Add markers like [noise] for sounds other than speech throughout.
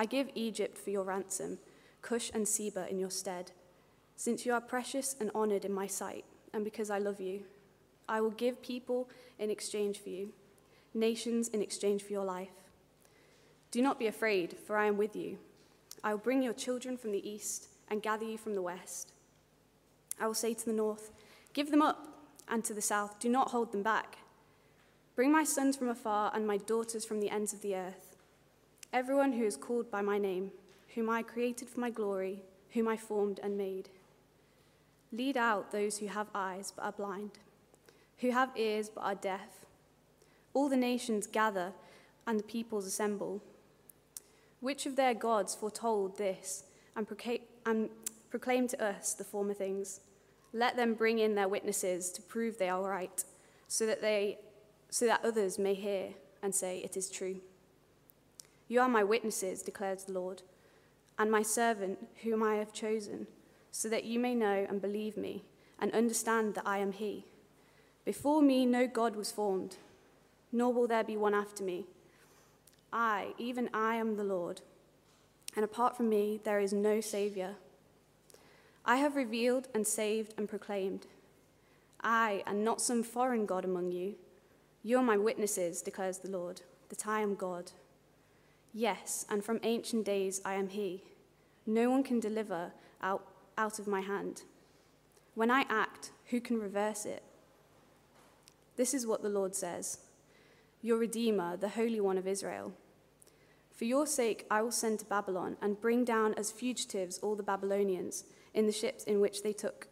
I give Egypt for your ransom, Cush and Seba in your stead. Since you are precious and honoured in my sight, and because I love you, I will give people in exchange for you, nations in exchange for your life. Do not be afraid, for I am with you. I will bring your children from the east and gather you from the west. I will say to the north, Give them up, and to the south, Do not hold them back. Bring my sons from afar and my daughters from the ends of the earth. Everyone who is called by my name, whom I created for my glory, whom I formed and made. Lead out those who have eyes but are blind, who have ears but are deaf. All the nations gather and the peoples assemble. Which of their gods foretold this and, proclaim, and proclaimed to us the former things? Let them bring in their witnesses to prove they are right, so that, they, so that others may hear and say, It is true. You are my witnesses, declares the Lord, and my servant whom I have chosen, so that you may know and believe me and understand that I am He. Before me, no God was formed, nor will there be one after me. I, even I, am the Lord, and apart from me, there is no Savior. I have revealed and saved and proclaimed. I, and not some foreign God among you. You are my witnesses, declares the Lord, that I am God. Yes, and from ancient days I am He. No one can deliver out, out of my hand. When I act, who can reverse it? This is what the Lord says Your Redeemer, the Holy One of Israel. For your sake, I will send to Babylon and bring down as fugitives all the Babylonians in the ships in which they took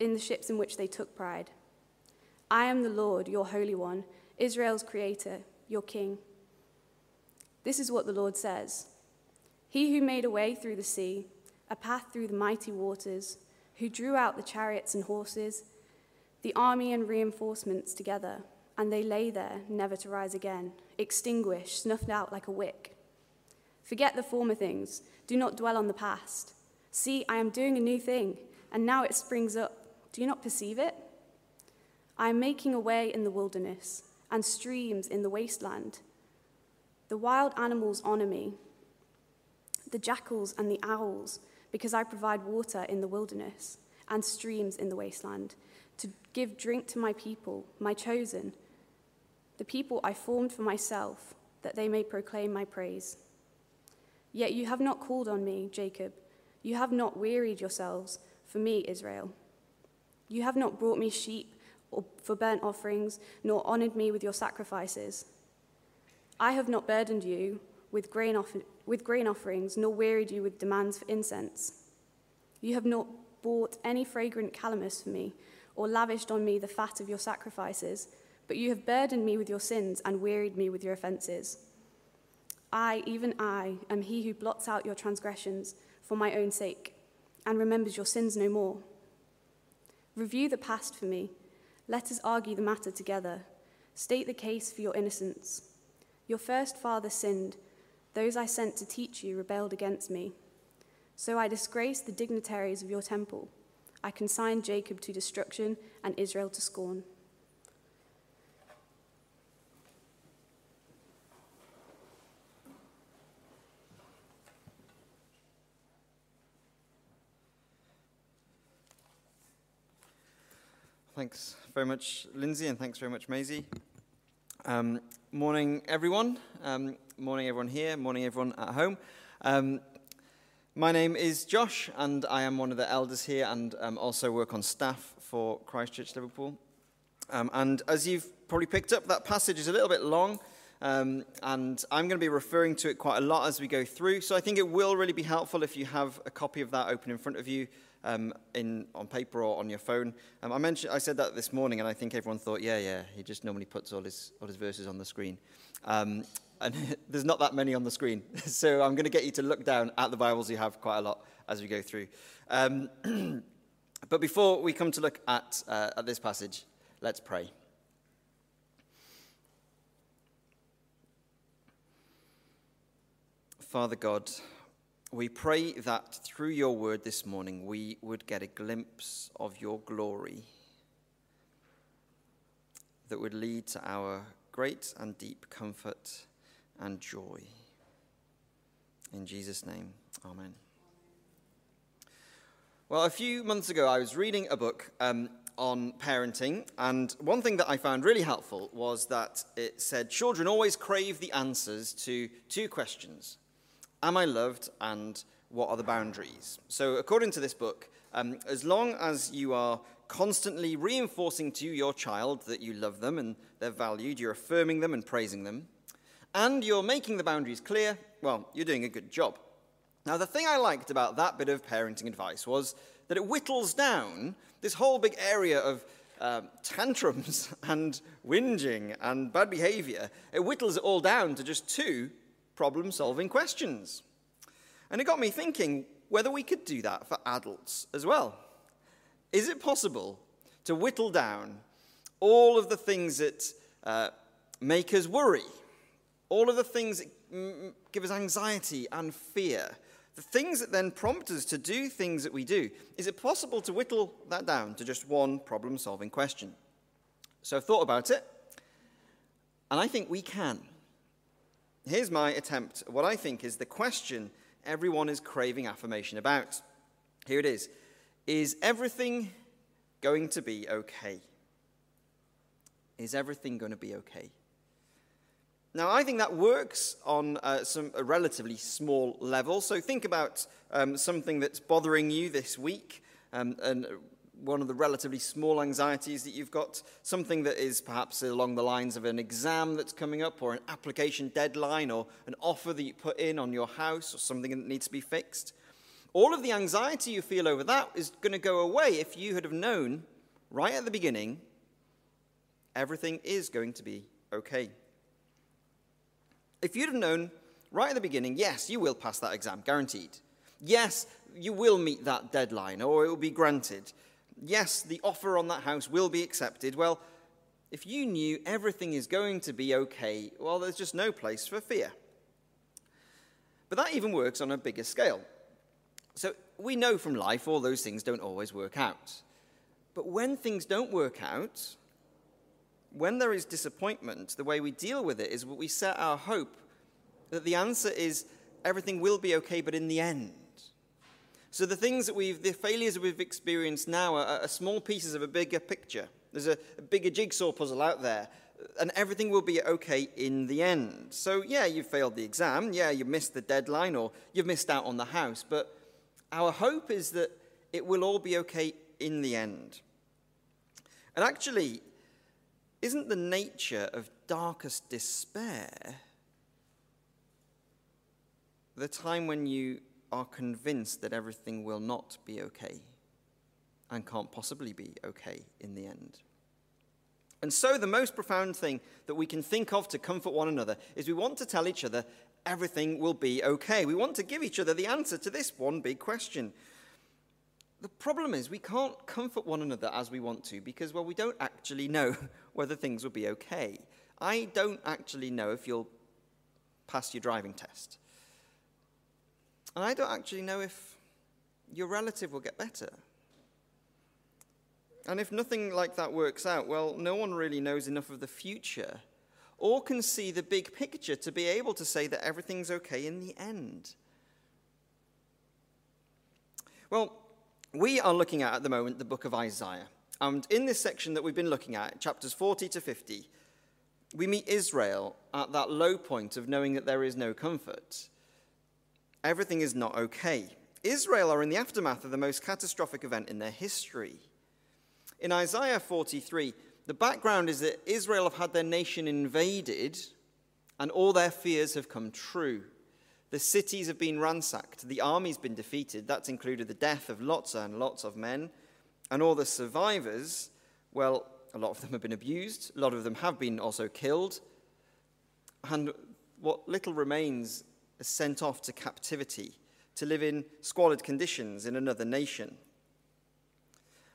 in the ships in which they took pride. I am the Lord, your Holy One, Israel's creator, your king. This is what the Lord says. He who made a way through the sea, a path through the mighty waters, who drew out the chariots and horses, the army and reinforcements together, and they lay there, never to rise again, extinguished, snuffed out like a wick. Forget the former things, do not dwell on the past. See, I am doing a new thing, and now it springs up. Do you not perceive it? I am making a way in the wilderness and streams in the wasteland. The wild animals honor me, the jackals and the owls, because I provide water in the wilderness and streams in the wasteland, to give drink to my people, my chosen, the people I formed for myself, that they may proclaim my praise. Yet you have not called on me, Jacob you have not wearied yourselves for me, Israel. You have not brought me sheep or for burnt offerings, nor honored me with your sacrifices. I have not burdened you with grain, offer- with grain offerings, nor wearied you with demands for incense. You have not bought any fragrant calamus for me, or lavished on me the fat of your sacrifices, but you have burdened me with your sins and wearied me with your offenses. I, even I, am he who blots out your transgressions for my own sake, and remembers your sins no more. Review the past for me. Let us argue the matter together. State the case for your innocence. Your first father sinned. Those I sent to teach you rebelled against me. So I disgraced the dignitaries of your temple. I consigned Jacob to destruction and Israel to scorn. Thanks very much, Lindsay, and thanks very much, Maisie. Um, morning, everyone. Um, morning, everyone here. Morning, everyone at home. Um, my name is Josh, and I am one of the elders here and um, also work on staff for Christchurch Liverpool. Um, and as you've probably picked up, that passage is a little bit long, um, and I'm going to be referring to it quite a lot as we go through. So I think it will really be helpful if you have a copy of that open in front of you um, in, on paper or on your phone. Um, I, mentioned, I said that this morning, and I think everyone thought, yeah, yeah, he just normally puts all his, all his verses on the screen. Um, and [laughs] there's not that many on the screen. [laughs] So I'm going to get you to look down at the Bibles you have quite a lot as we go through. Um, [clears throat] but before we come to look at, uh, at this passage, let's pray. Father God, we pray that through your word this morning we would get a glimpse of your glory that would lead to our great and deep comfort and joy. In Jesus' name, amen. Well, a few months ago, I was reading a book um, on parenting, and one thing that I found really helpful was that it said children always crave the answers to two questions Am I loved, and what are the boundaries? So, according to this book, um, as long as you are constantly reinforcing to your child that you love them and they're valued, you're affirming them and praising them, and you're making the boundaries clear, well, you're doing a good job. Now, the thing I liked about that bit of parenting advice was that it whittles down this whole big area of uh, tantrums [laughs] and whinging and bad behavior. It whittles it all down to just two problem solving questions. And it got me thinking whether we could do that for adults as well. Is it possible to whittle down all of the things that uh, make us worry, all of the things that give us anxiety and fear, the things that then prompt us to do things that we do? Is it possible to whittle that down to just one problem solving question? So I've thought about it, and I think we can. Here's my attempt what I think is the question everyone is craving affirmation about. Here it is is everything going to be okay? Is everything going to be okay? Now, I think that works on uh, some, a relatively small level. So think about um, something that's bothering you this week, um, and one of the relatively small anxieties that you've got, something that is perhaps along the lines of an exam that's coming up, or an application deadline, or an offer that you put in on your house, or something that needs to be fixed. All of the anxiety you feel over that is going to go away if you had have known right at the beginning everything is going to be okay. If you'd have known right at the beginning, yes, you will pass that exam, guaranteed. Yes, you will meet that deadline or it will be granted. Yes, the offer on that house will be accepted. Well, if you knew everything is going to be okay, well, there's just no place for fear. But that even works on a bigger scale. So we know from life all those things don't always work out. But when things don't work out, when there is disappointment, the way we deal with it is we set our hope that the answer is everything will be okay, but in the end. So the things that we've, the failures that we've experienced now are, are small pieces of a bigger picture. There's a, a bigger jigsaw puzzle out there, and everything will be okay in the end. So, yeah, you failed the exam. Yeah, you missed the deadline, or you've missed out on the house. But our hope is that it will all be okay in the end. And actually, isn't the nature of darkest despair the time when you are convinced that everything will not be okay and can't possibly be okay in the end? And so, the most profound thing that we can think of to comfort one another is we want to tell each other everything will be okay. We want to give each other the answer to this one big question. The problem is we can't comfort one another as we want to because, well, we don't actually know [laughs] whether things will be okay. I don't actually know if you'll pass your driving test. And I don't actually know if your relative will get better. And if nothing like that works out, well, no one really knows enough of the future or can see the big picture to be able to say that everything's okay in the end. Well, we are looking at at the moment the book of Isaiah. And in this section that we've been looking at, chapters 40 to 50, we meet Israel at that low point of knowing that there is no comfort. Everything is not okay. Israel are in the aftermath of the most catastrophic event in their history. In Isaiah 43, the background is that Israel have had their nation invaded and all their fears have come true. The cities have been ransacked, the army's been defeated. That's included the death of lots and lots of men. And all the survivors, well, a lot of them have been abused, a lot of them have been also killed. And what little remains is sent off to captivity to live in squalid conditions in another nation.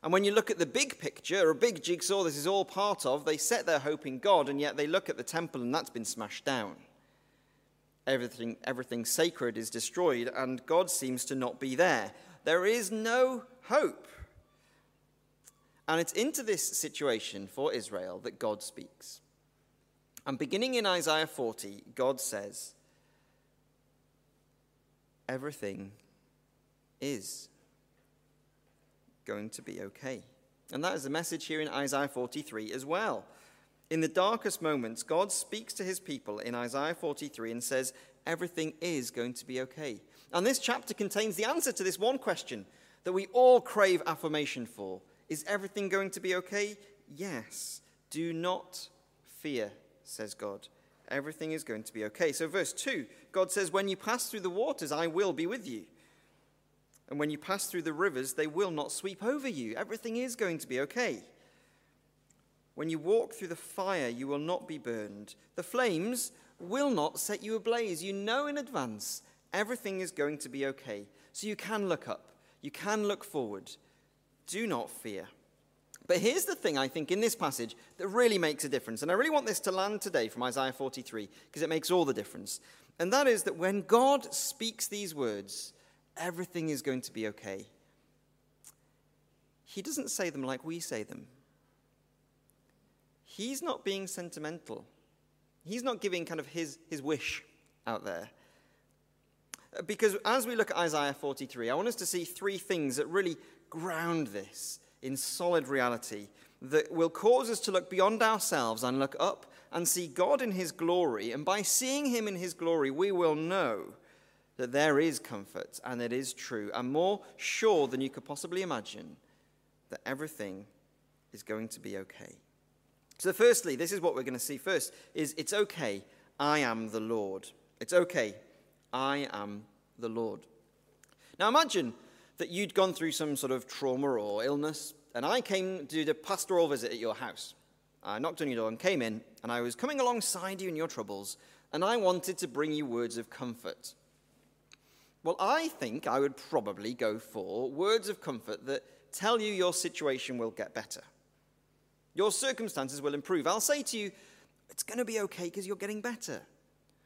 And when you look at the big picture, a big jigsaw this is all part of, they set their hope in God, and yet they look at the temple and that's been smashed down. Everything, everything sacred is destroyed, and God seems to not be there. There is no hope. And it's into this situation for Israel that God speaks. And beginning in Isaiah 40, God says, Everything is going to be okay. And that is the message here in Isaiah 43 as well. In the darkest moments, God speaks to his people in Isaiah 43 and says, Everything is going to be okay. And this chapter contains the answer to this one question that we all crave affirmation for Is everything going to be okay? Yes. Do not fear, says God. Everything is going to be okay. So, verse 2, God says, When you pass through the waters, I will be with you. And when you pass through the rivers, they will not sweep over you. Everything is going to be okay. When you walk through the fire, you will not be burned. The flames will not set you ablaze. You know in advance everything is going to be okay. So you can look up, you can look forward. Do not fear. But here's the thing I think in this passage that really makes a difference. And I really want this to land today from Isaiah 43 because it makes all the difference. And that is that when God speaks these words, everything is going to be okay. He doesn't say them like we say them. He's not being sentimental. He's not giving kind of his, his wish out there. Because as we look at Isaiah 43, I want us to see three things that really ground this in solid reality that will cause us to look beyond ourselves and look up and see God in his glory. And by seeing him in his glory, we will know that there is comfort and it is true, and more sure than you could possibly imagine that everything is going to be okay. So, firstly, this is what we're going to see first is it's okay, I am the Lord. It's okay, I am the Lord. Now imagine that you'd gone through some sort of trauma or illness, and I came to do a pastoral visit at your house. I knocked on your door and came in, and I was coming alongside you in your troubles, and I wanted to bring you words of comfort. Well, I think I would probably go for words of comfort that tell you your situation will get better. Your circumstances will improve. I'll say to you, it's going to be okay because you're getting better.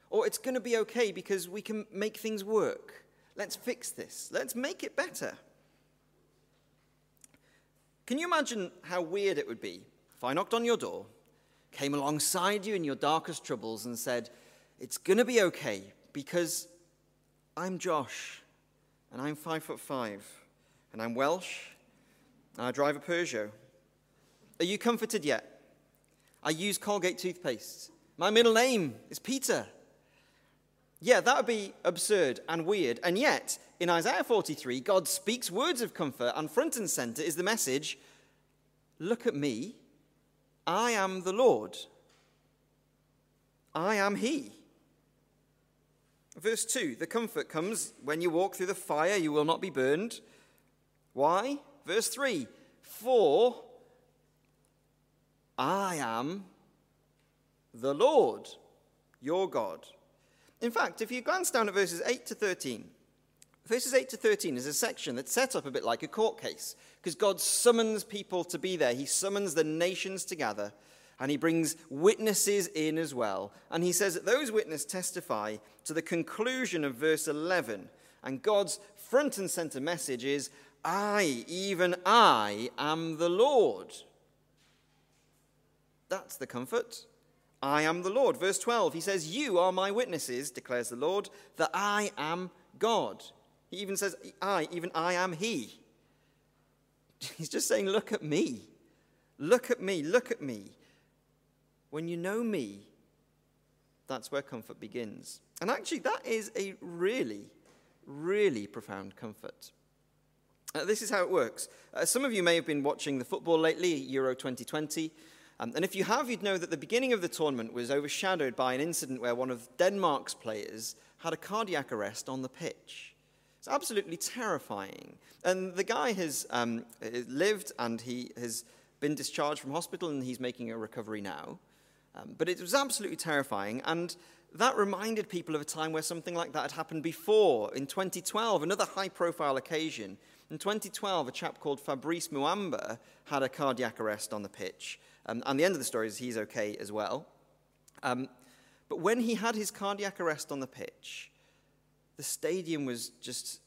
Or it's going to be okay because we can make things work. Let's fix this. Let's make it better. Can you imagine how weird it would be if I knocked on your door, came alongside you in your darkest troubles, and said, It's going to be okay because I'm Josh, and I'm five foot five, and I'm Welsh, and I drive a Peugeot. Are you comforted yet? I use Colgate toothpaste. My middle name is Peter. Yeah, that would be absurd and weird. And yet, in Isaiah 43, God speaks words of comfort, and front and center is the message Look at me. I am the Lord. I am He. Verse 2 The comfort comes when you walk through the fire, you will not be burned. Why? Verse 3 For I am the Lord, your God. In fact, if you glance down at verses 8 to 13, verses 8 to 13 is a section that's set up a bit like a court case because God summons people to be there. He summons the nations together and he brings witnesses in as well. And he says that those witnesses testify to the conclusion of verse 11. And God's front and center message is I, even I, am the Lord. That's the comfort. I am the Lord. Verse 12, he says, You are my witnesses, declares the Lord, that I am God. He even says, I, even I am He. [laughs] He's just saying, Look at me. Look at me. Look at me. When you know me, that's where comfort begins. And actually, that is a really, really profound comfort. Uh, this is how it works. Uh, some of you may have been watching the football lately, Euro 2020. Um, and if you have, you'd know that the beginning of the tournament was overshadowed by an incident where one of Denmark's players had a cardiac arrest on the pitch. It's absolutely terrifying. And the guy has um, lived and he has been discharged from hospital and he's making a recovery now. Um, but it was absolutely terrifying. And that reminded people of a time where something like that had happened before. In 2012, another high profile occasion. In 2012, a chap called Fabrice Muamba had a cardiac arrest on the pitch. Um, and the end of the story is he's okay as well. Um, but when he had his cardiac arrest on the pitch, the stadium was just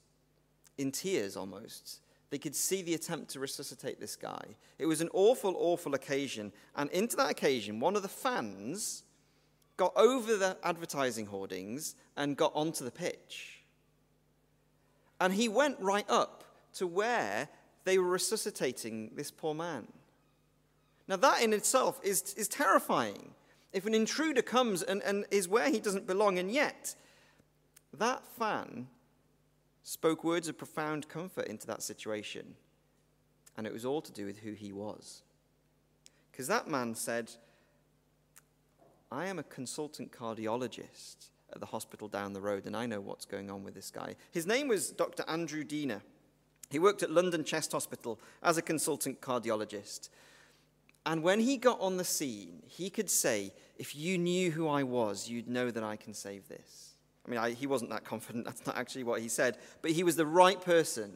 in tears almost. They could see the attempt to resuscitate this guy. It was an awful, awful occasion. And into that occasion, one of the fans got over the advertising hoardings and got onto the pitch. And he went right up to where they were resuscitating this poor man. Now, that in itself is, is terrifying. If an intruder comes and, and is where he doesn't belong, and yet that fan spoke words of profound comfort into that situation. And it was all to do with who he was. Because that man said, I am a consultant cardiologist at the hospital down the road, and I know what's going on with this guy. His name was Dr. Andrew Deaner. He worked at London Chest Hospital as a consultant cardiologist. And when he got on the scene, he could say, If you knew who I was, you'd know that I can save this. I mean, I, he wasn't that confident. [laughs] That's not actually what he said. But he was the right person.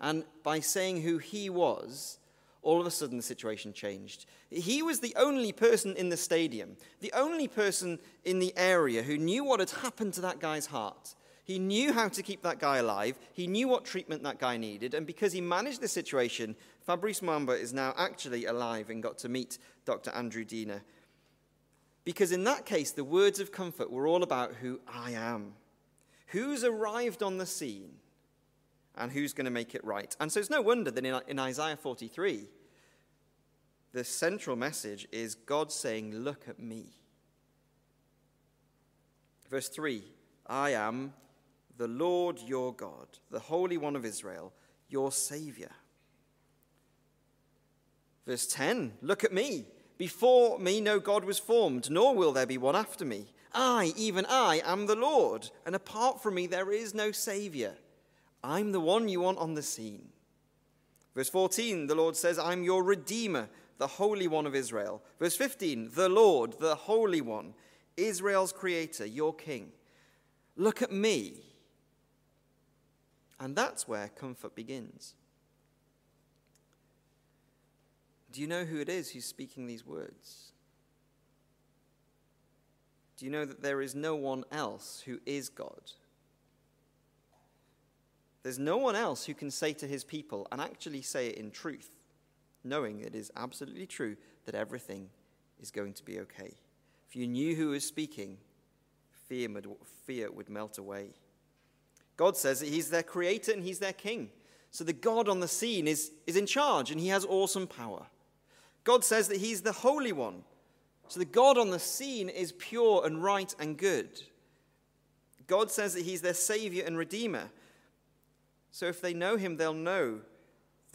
And by saying who he was, all of a sudden the situation changed. He was the only person in the stadium, the only person in the area who knew what had happened to that guy's heart. He knew how to keep that guy alive. He knew what treatment that guy needed. And because he managed the situation, Fabrice Muamba is now actually alive and got to meet Dr. Andrew Deaner. Because in that case, the words of comfort were all about who I am. Who's arrived on the scene and who's going to make it right? And so it's no wonder that in, in Isaiah 43, the central message is God saying, Look at me. Verse 3 I am the Lord your God, the Holy One of Israel, your Savior. Verse 10 Look at me. Before me no God was formed, nor will there be one after me. I, even I, am the Lord, and apart from me there is no Savior. I'm the one you want on the scene. Verse 14, the Lord says, I'm your Redeemer, the Holy One of Israel. Verse 15, the Lord, the Holy One, Israel's Creator, your King. Look at me. And that's where comfort begins. Do you know who it is who's speaking these words? Do you know that there is no one else who is God? There's no one else who can say to his people and actually say it in truth, knowing it is absolutely true that everything is going to be okay. If you knew who was speaking, fear would, fear would melt away. God says that He's their creator and He's their king. So the God on the scene is, is in charge and He has awesome power. God says that He's the Holy One. So the God on the scene is pure and right and good. God says that He's their Savior and Redeemer. So if they know Him, they'll know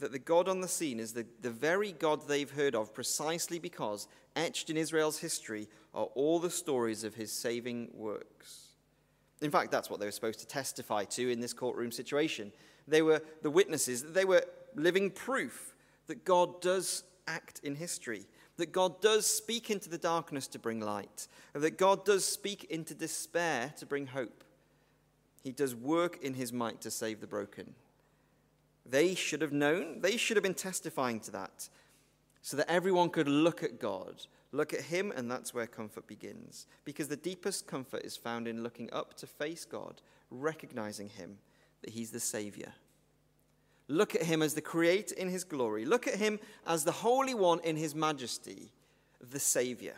that the God on the scene is the, the very God they've heard of precisely because etched in Israel's history are all the stories of His saving works. In fact, that's what they were supposed to testify to in this courtroom situation. They were the witnesses, they were living proof that God does act in history, that God does speak into the darkness to bring light, and that God does speak into despair to bring hope. He does work in his might to save the broken. They should have known, they should have been testifying to that, so that everyone could look at God Look at him, and that's where comfort begins. Because the deepest comfort is found in looking up to face God, recognizing him, that he's the Savior. Look at him as the Creator in his glory. Look at him as the Holy One in his majesty, the Savior.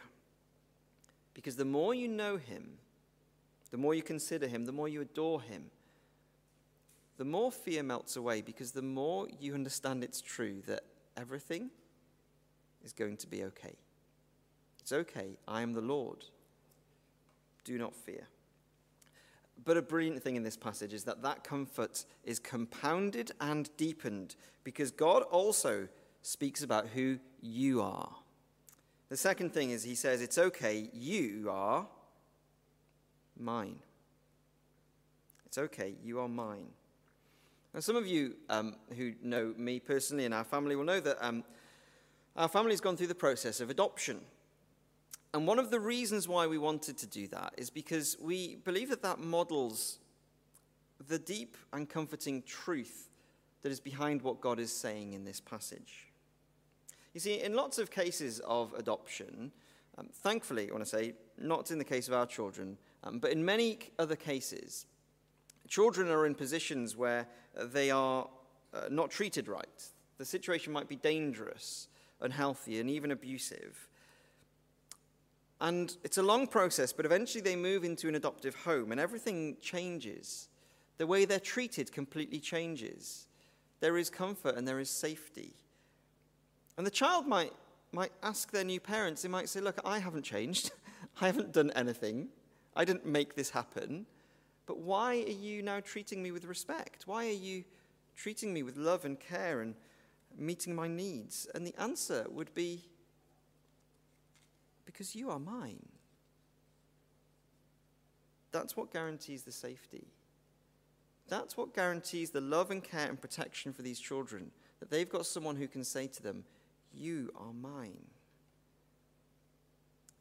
Because the more you know him, the more you consider him, the more you adore him, the more fear melts away because the more you understand it's true that everything is going to be okay. It's okay. I am the Lord. Do not fear. But a brilliant thing in this passage is that that comfort is compounded and deepened because God also speaks about who you are. The second thing is he says, It's okay, you are mine. It's okay, you are mine. Now, some of you um, who know me personally and our family will know that um, our family's gone through the process of adoption. And one of the reasons why we wanted to do that is because we believe that that models the deep and comforting truth that is behind what God is saying in this passage. You see, in lots of cases of adoption, um, thankfully, I want to say, not in the case of our children, um, but in many other cases, children are in positions where they are uh, not treated right. The situation might be dangerous, unhealthy, and even abusive. And it's a long process, but eventually they move into an adoptive home and everything changes. The way they're treated completely changes. There is comfort and there is safety. And the child might, might ask their new parents, they might say, Look, I haven't changed. [laughs] I haven't done anything. I didn't make this happen. But why are you now treating me with respect? Why are you treating me with love and care and meeting my needs? And the answer would be because you are mine. That's what guarantees the safety. That's what guarantees the love and care and protection for these children, that they've got someone who can say to them, You are mine.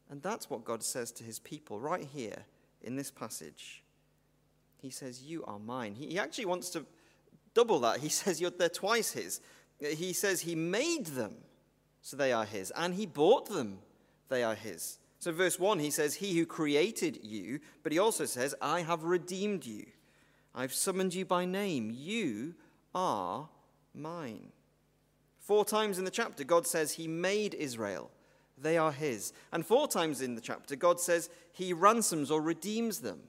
And that's what God says to his people right here in this passage. He says, You are mine. He, actually wants to double that. He [laughs] says, You're, they're twice his. He says, He made them, so they are his. And He bought them, they are his. So, verse 1, he says, He who created you, but he also says, I have redeemed you. I've summoned you by name. You are mine. Four times in the chapter, God says He made Israel. They are His. And four times in the chapter, God says He ransoms or redeems them.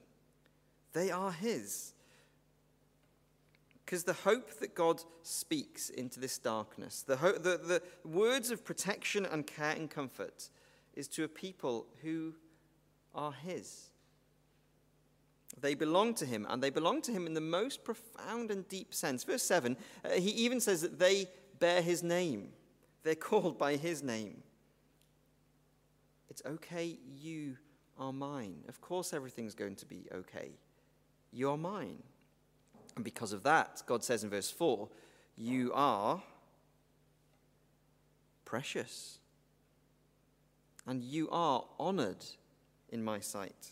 They are His. Because the hope that God speaks into this darkness, the, the, the words of protection and care and comfort, is to a people who are His. They belong to him, and they belong to him in the most profound and deep sense. Verse 7, uh, he even says that they bear his name, they're [laughs] called by his name. It's okay, you are mine. Of course, everything's going to be okay. You are mine. And because of that, God says in verse 4, you are precious. And you are honored in my sight.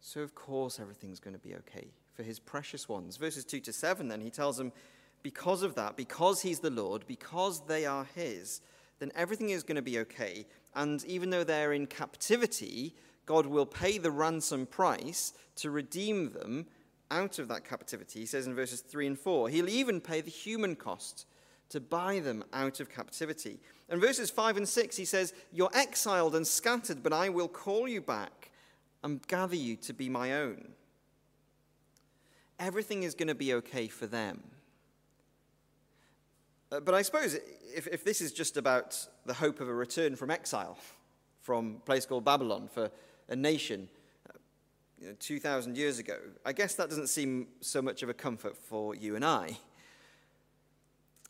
So, of course, everything's going to be okay for his precious ones. Verses 2 to 7, then, he tells them, because of that, because he's the Lord, because they are his, then everything is going to be okay. And even though they're in captivity, God will pay the ransom price to redeem them out of that captivity. He says in verses 3 and 4, He'll even pay the human cost to buy them out of captivity. And verses 5 and 6, he says, You're exiled and scattered, but I will call you back and gather you to be my own. Everything is going to be okay for them. Uh, but I suppose if, if this is just about the hope of a return from exile, [laughs] from a place called Babylon, for a nation uh, you know, 2,000 years ago, I guess that doesn't seem so much of a comfort for you and I.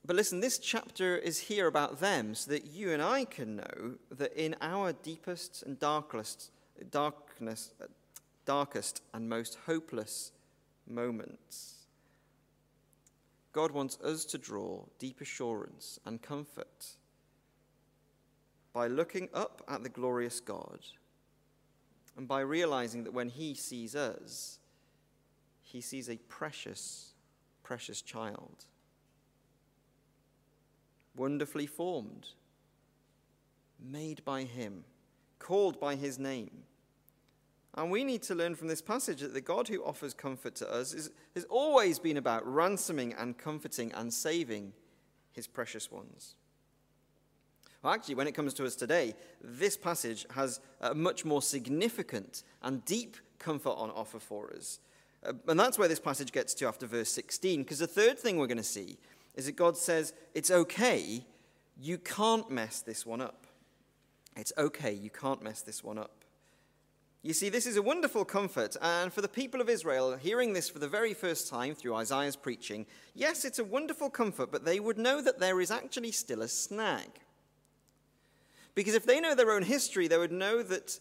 But listen, this chapter is here about them so that you and I can know that in our deepest and darkest darkness, darkest and most hopeless moments. God wants us to draw deep assurance and comfort by looking up at the glorious God and by realizing that when He sees us, He sees a precious, precious child, wonderfully formed, made by Him called by his name. And we need to learn from this passage that the God who offers comfort to us is, has always been about ransoming and comforting and saving his precious ones. Well, actually, when it comes to us today, this passage has a much more significant and deep comfort on offer for us. Uh, and that's where this passage gets to after verse 16, because the third thing we're going to see is that God says, It's okay, you can't mess this one up. It's okay, you can't mess this one up. You see, this is a wonderful comfort, and for the people of Israel, hearing this for the very first time through Isaiah's preaching, yes, it's a wonderful comfort, but they would know that there is actually still a snag. Because if they know their own history, they would know that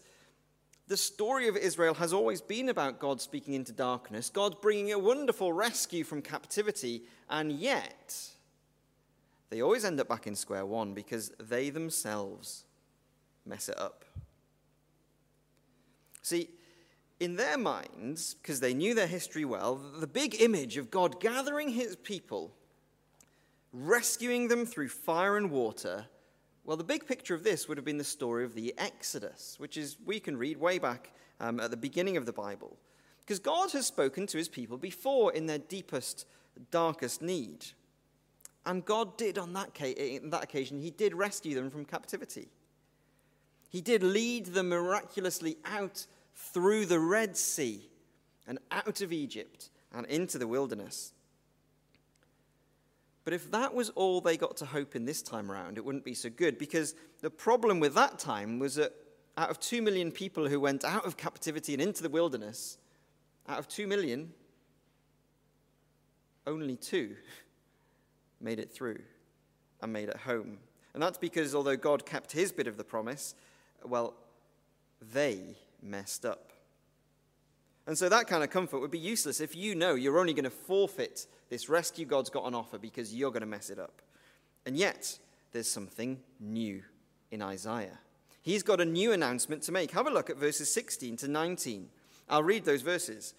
the story of Israel has always been about God speaking into darkness, God bringing a wonderful rescue from captivity, and yet they always end up back in square one because they themselves mess it up. See, in their minds, because they knew their history well, the big image of God gathering his people, rescuing them through fire and water, well, the big picture of this would have been the story of the Exodus, which is we can read way back um, at the beginning of the Bible. Because God has spoken to his people before in their deepest, darkest need. And God did on that, on that occasion, he did rescue them from captivity. He did lead them miraculously out through the Red Sea and out of Egypt and into the wilderness. But if that was all they got to hope in this time around, it wouldn't be so good because the problem with that time was that out of two million people who went out of captivity and into the wilderness, out of two million, only two [laughs] made it through and made it home. And that's because although God kept his bit of the promise, well, they messed up. And so that kind of comfort would be useless if you know you're only going to forfeit this rescue God's got on offer because you're going to mess it up. And yet, there's something new in Isaiah. He's got a new announcement to make. Have a look at verses 16 to 19. I'll read those verses.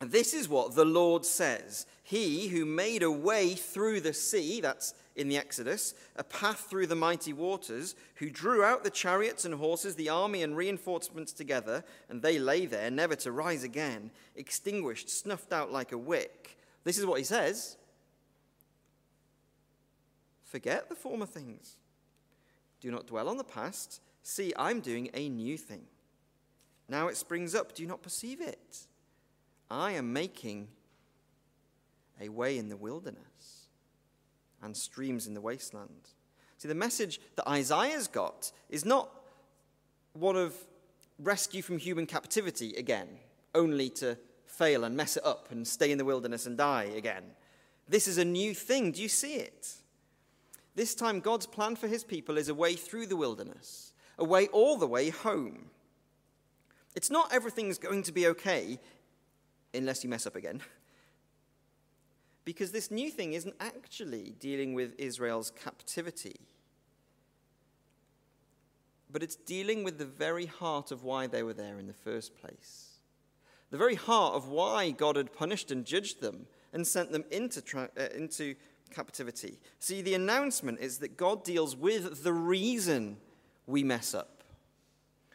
This is what the Lord says He who made a way through the sea, that's in the Exodus, a path through the mighty waters, who drew out the chariots and horses, the army and reinforcements together, and they lay there, never to rise again, extinguished, snuffed out like a wick. This is what he says Forget the former things. Do not dwell on the past. See, I'm doing a new thing. Now it springs up. Do you not perceive it? I am making a way in the wilderness and streams in the wasteland. See, the message that Isaiah's got is not one of rescue from human captivity again, only to fail and mess it up and stay in the wilderness and die again. This is a new thing. Do you see it? This time, God's plan for his people is a way through the wilderness, a way all the way home. It's not everything's going to be okay unless you mess up again. Because this new thing isn't actually dealing with Israel's captivity, but it's dealing with the very heart of why they were there in the first place. The very heart of why God had punished and judged them and sent them into, tra- uh, into captivity. See, the announcement is that God deals with the reason we mess up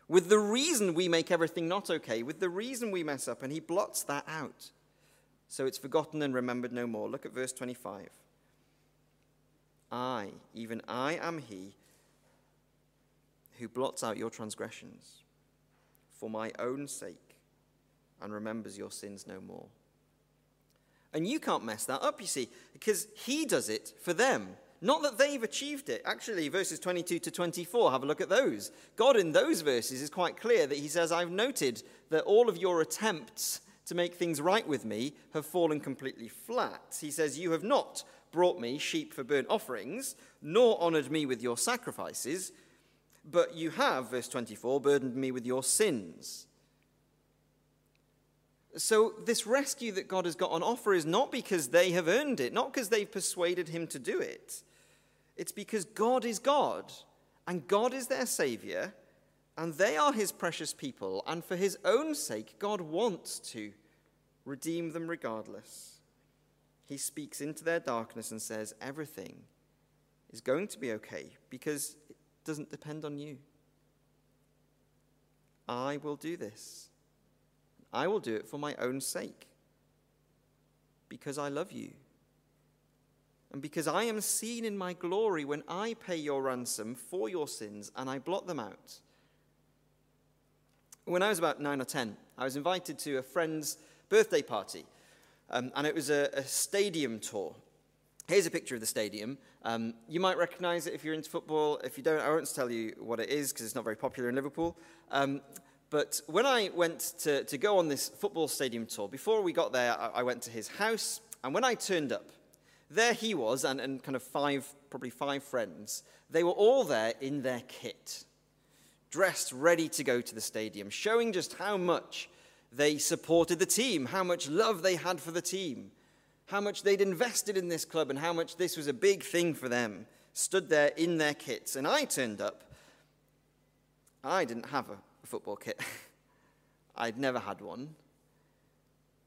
with the reason we make everything not okay, with the reason we mess up, and he blots that out. So it's forgotten and remembered no more. Look at verse 25. I, even I, am he who blots out your transgressions for my own sake and remembers your sins no more. And you can't mess that up, you see, because he does it for them. Not that they've achieved it. Actually, verses 22 to 24, have a look at those. God, in those verses, is quite clear that He says, I've noted that all of your attempts to make things right with me have fallen completely flat. He says, You have not brought me sheep for burnt offerings, nor honored me with your sacrifices, but you have, verse 24, burdened me with your sins. So, this rescue that God has got on offer is not because they have earned it, not because they've persuaded him to do it. It's because God is God, and God is their Savior, and they are his precious people, and for his own sake, God wants to redeem them regardless. He speaks into their darkness and says, Everything is going to be okay because it doesn't depend on you. I will do this. I will do it for my own sake, because I love you. And because I am seen in my glory when I pay your ransom for your sins and I blot them out. When I was about nine or ten, I was invited to a friend's birthday party, um, and it was a, a, stadium tour. Here's a picture of the stadium. Um, you might recognize it if you're into football. If you don't, I won't tell you what it is because it's not very popular in Liverpool. Um, but when I went to, to go on this football stadium tour, before we got there, I, I went to his house. And when I turned up, there he was, and, and kind of five, probably five friends. They were all there in their kit, dressed ready to go to the stadium, showing just how much they supported the team, how much love they had for the team, how much they'd invested in this club, and how much this was a big thing for them. Stood there in their kits. And I turned up I didn't have a football kit. [laughs] I'd never had one.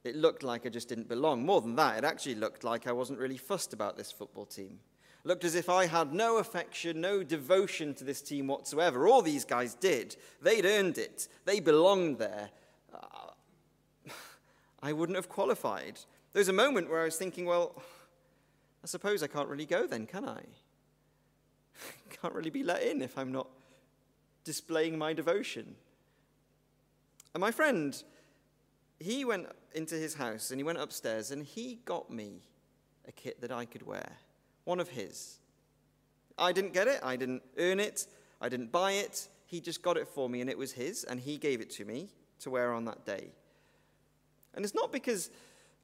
It looked like I just didn't belong. More than that, it actually looked like I wasn't really fussed about this football team. It looked as if I had no affection, no devotion to this team whatsoever. All these guys did. They'd earned it, they belonged there. Uh, I wouldn't have qualified. There was a moment where I was thinking, well, I suppose I can't really go then, can I? [laughs] can't really be let in if I'm not displaying my devotion. And my friend, he went into his house and he went upstairs and he got me a kit that I could wear, one of his. I didn't get it, I didn't earn it, I didn't buy it. He just got it for me and it was his, and he gave it to me to wear on that day. And it's not because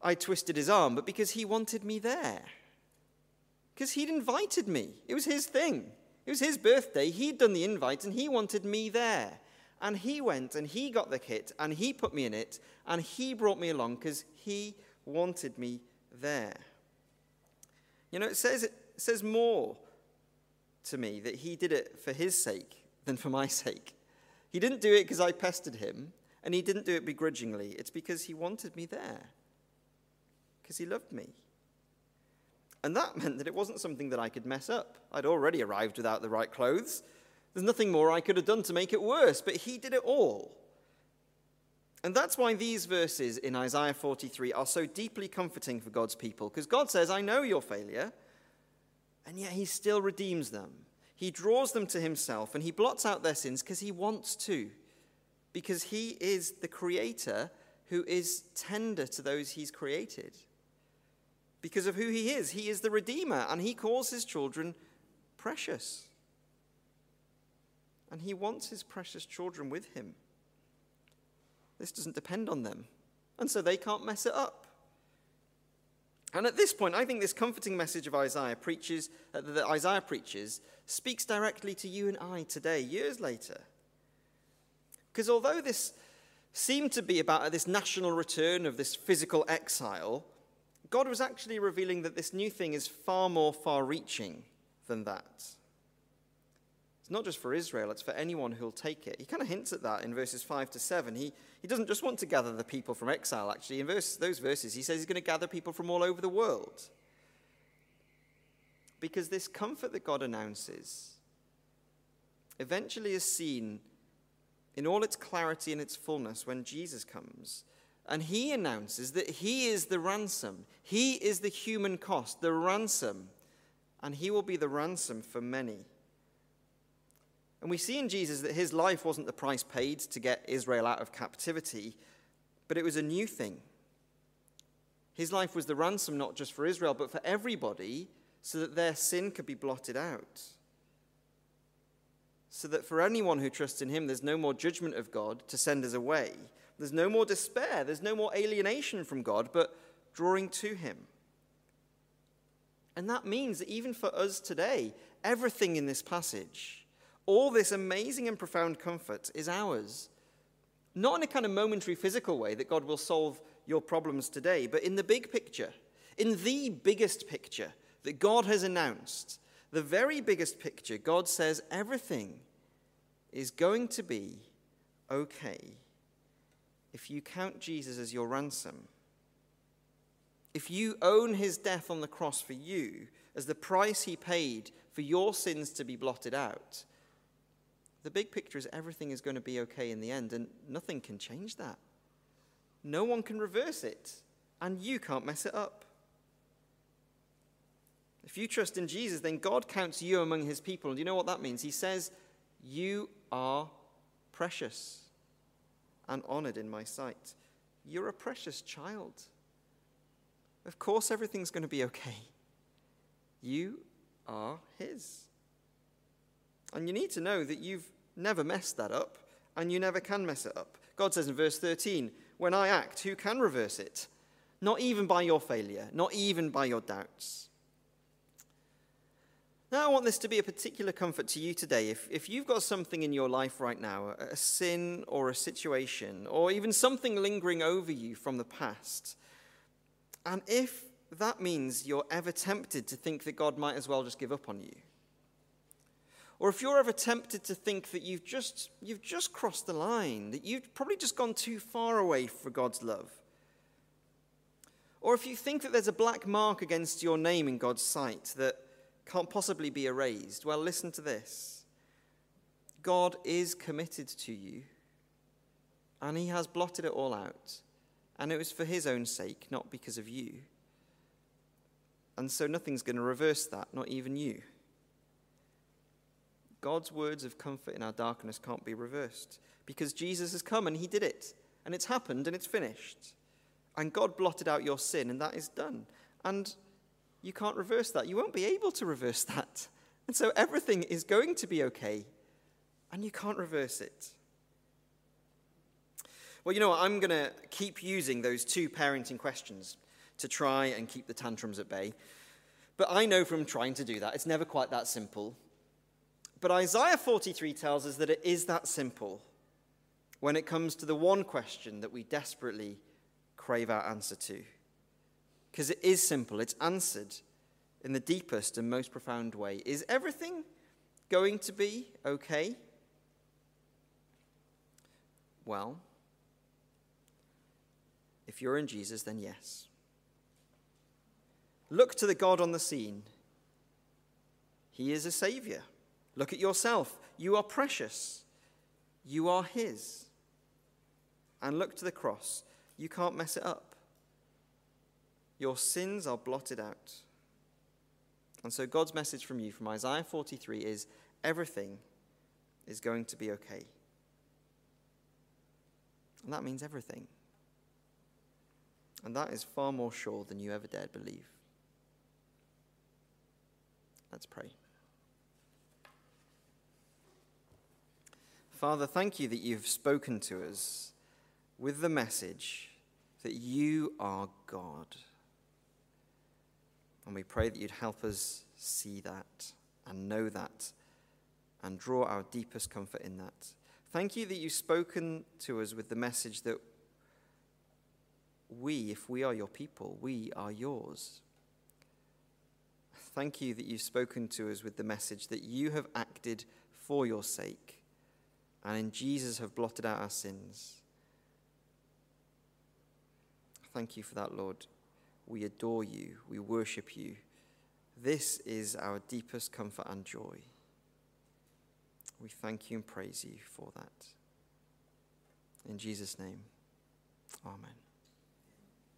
I twisted his arm, but because he wanted me there. Because he'd invited me. It was his thing. It was his birthday. He'd done the invite and he wanted me there. And he went and he got the kit and he put me in it and he brought me along because he wanted me there. You know, it says, it says more to me that he did it for his sake than for my [laughs] sake. He didn't do it because I pestered him and he didn't do it begrudgingly. It's because he wanted me there, because he loved me. And that meant that it wasn't something that I could mess up. I'd already arrived without the right clothes. There's nothing more I could have done to make it worse, but he did it all. And that's why these verses in Isaiah 43 are so deeply comforting for God's people, because God says, I know your failure, and yet he still redeems them. He draws them to himself, and he blots out their sins because he wants to, because he is the creator who is tender to those he's created. Because of who he is, he is the redeemer, and he calls his children precious and he wants his precious children with him. This doesn't depend on them, and so they can't mess it up. And at this point, I think this comforting message of Isaiah preaches, uh, that Isaiah preaches speaks directly to you and I today, years later. Because although this seemed to be about this national return of this physical exile, God was actually revealing that this new thing is far more far reaching than that. It's not just for Israel, it's for anyone who'll take it. He kind of hints at that in verses 5 to 7. He, he doesn't just want to gather the people from exile, actually. In verse, those verses, he says he's going to gather people from all over the world. Because this comfort that God announces eventually is seen in all its clarity and its fullness when Jesus comes. And he announces that he is the ransom, he is the human cost, the ransom, and he will be the ransom for many. And we see in Jesus that his life wasn't the price paid to get Israel out of captivity, but it was a new thing. His life was the ransom not just for Israel, but for everybody, so that their sin could be blotted out. So that for anyone who trusts in him, there's no more judgment of God to send us away. There's no more despair. There's no more alienation from God, but drawing to him. And that means that even for us today, everything in this passage all this amazing and profound comfort is ours. Not in a kind of momentary physical way that God will solve your problems today, but in the big picture, in the biggest picture that God has announced, the very biggest picture, God says everything is going to be okay if you count Jesus as your ransom. If you own his death on the cross for you as the price he paid for your sins to be blotted out, the big picture is everything is going to be okay in the end, and nothing can change that. No one can reverse it, and you can't mess it up. If you trust in Jesus, then God counts you among his people. And you know what that means? He says, You are precious and honored in my sight. You're a precious child. Of course, everything's going to be okay. You are his. And you need to know that you've never messed that up, and you never can mess it up. God says in verse 13, When I act, who can reverse it? Not even by your failure, not even by your doubts. Now, I want this to be a particular comfort to you today. If, if you've got something in your life right now, a, a sin or a situation, or even something lingering over you from the past, and if that means you're ever tempted to think that God might as well just give up on you, Or if you're ever tempted to think that you've just, you've just crossed the line, that you've probably just gone too far away for God's love. Or if you think that there's a black mark against your name in God's sight that can't possibly be erased, well, listen to this. God is committed to you, and He has blotted it all out. And it was for His own sake, not because of you. And so nothing's going to reverse that, not even you. God's words of comfort in our darkness can't be reversed because Jesus has come and he did it. And it's happened and it's finished. And God blotted out your sin and that is done. And you can't reverse that. You won't be able to reverse [laughs] that. And so everything is going to be okay. And you can't reverse it. Well, you know what? I'm going to keep using those two parenting questions to try and keep the tantrums at bay. But I know from trying to do that, it's never quite that simple. But Isaiah 43 tells us that it is that simple when it comes to the one question that we desperately crave our answer to. Because it is simple, it's answered in the deepest and most profound way. Is everything going to be okay? Well, if you're in Jesus, then yes. Look to the God on the scene. He is a Savior. Look at yourself. You are precious. You are His. And look to the cross. You can't mess it up. Your sins are blotted out. And so, God's message from you from Isaiah 43 is everything is going to be okay. And that means everything. And that is far more sure than you ever dared believe. Let's pray. Father, thank you that you've spoken to us with the message that you are God. And we pray that you'd help us see that and know that and draw our deepest comfort in that. Thank you that you've spoken to us with the message that we, if we are your people, we are yours. Thank you that you've spoken to us with the message that you have acted for your sake and in Jesus have blotted out our sins. Thank you for that, Lord. We adore you, we worship you. This is our deepest comfort and joy. We thank you and praise you for that. In Jesus' name, amen.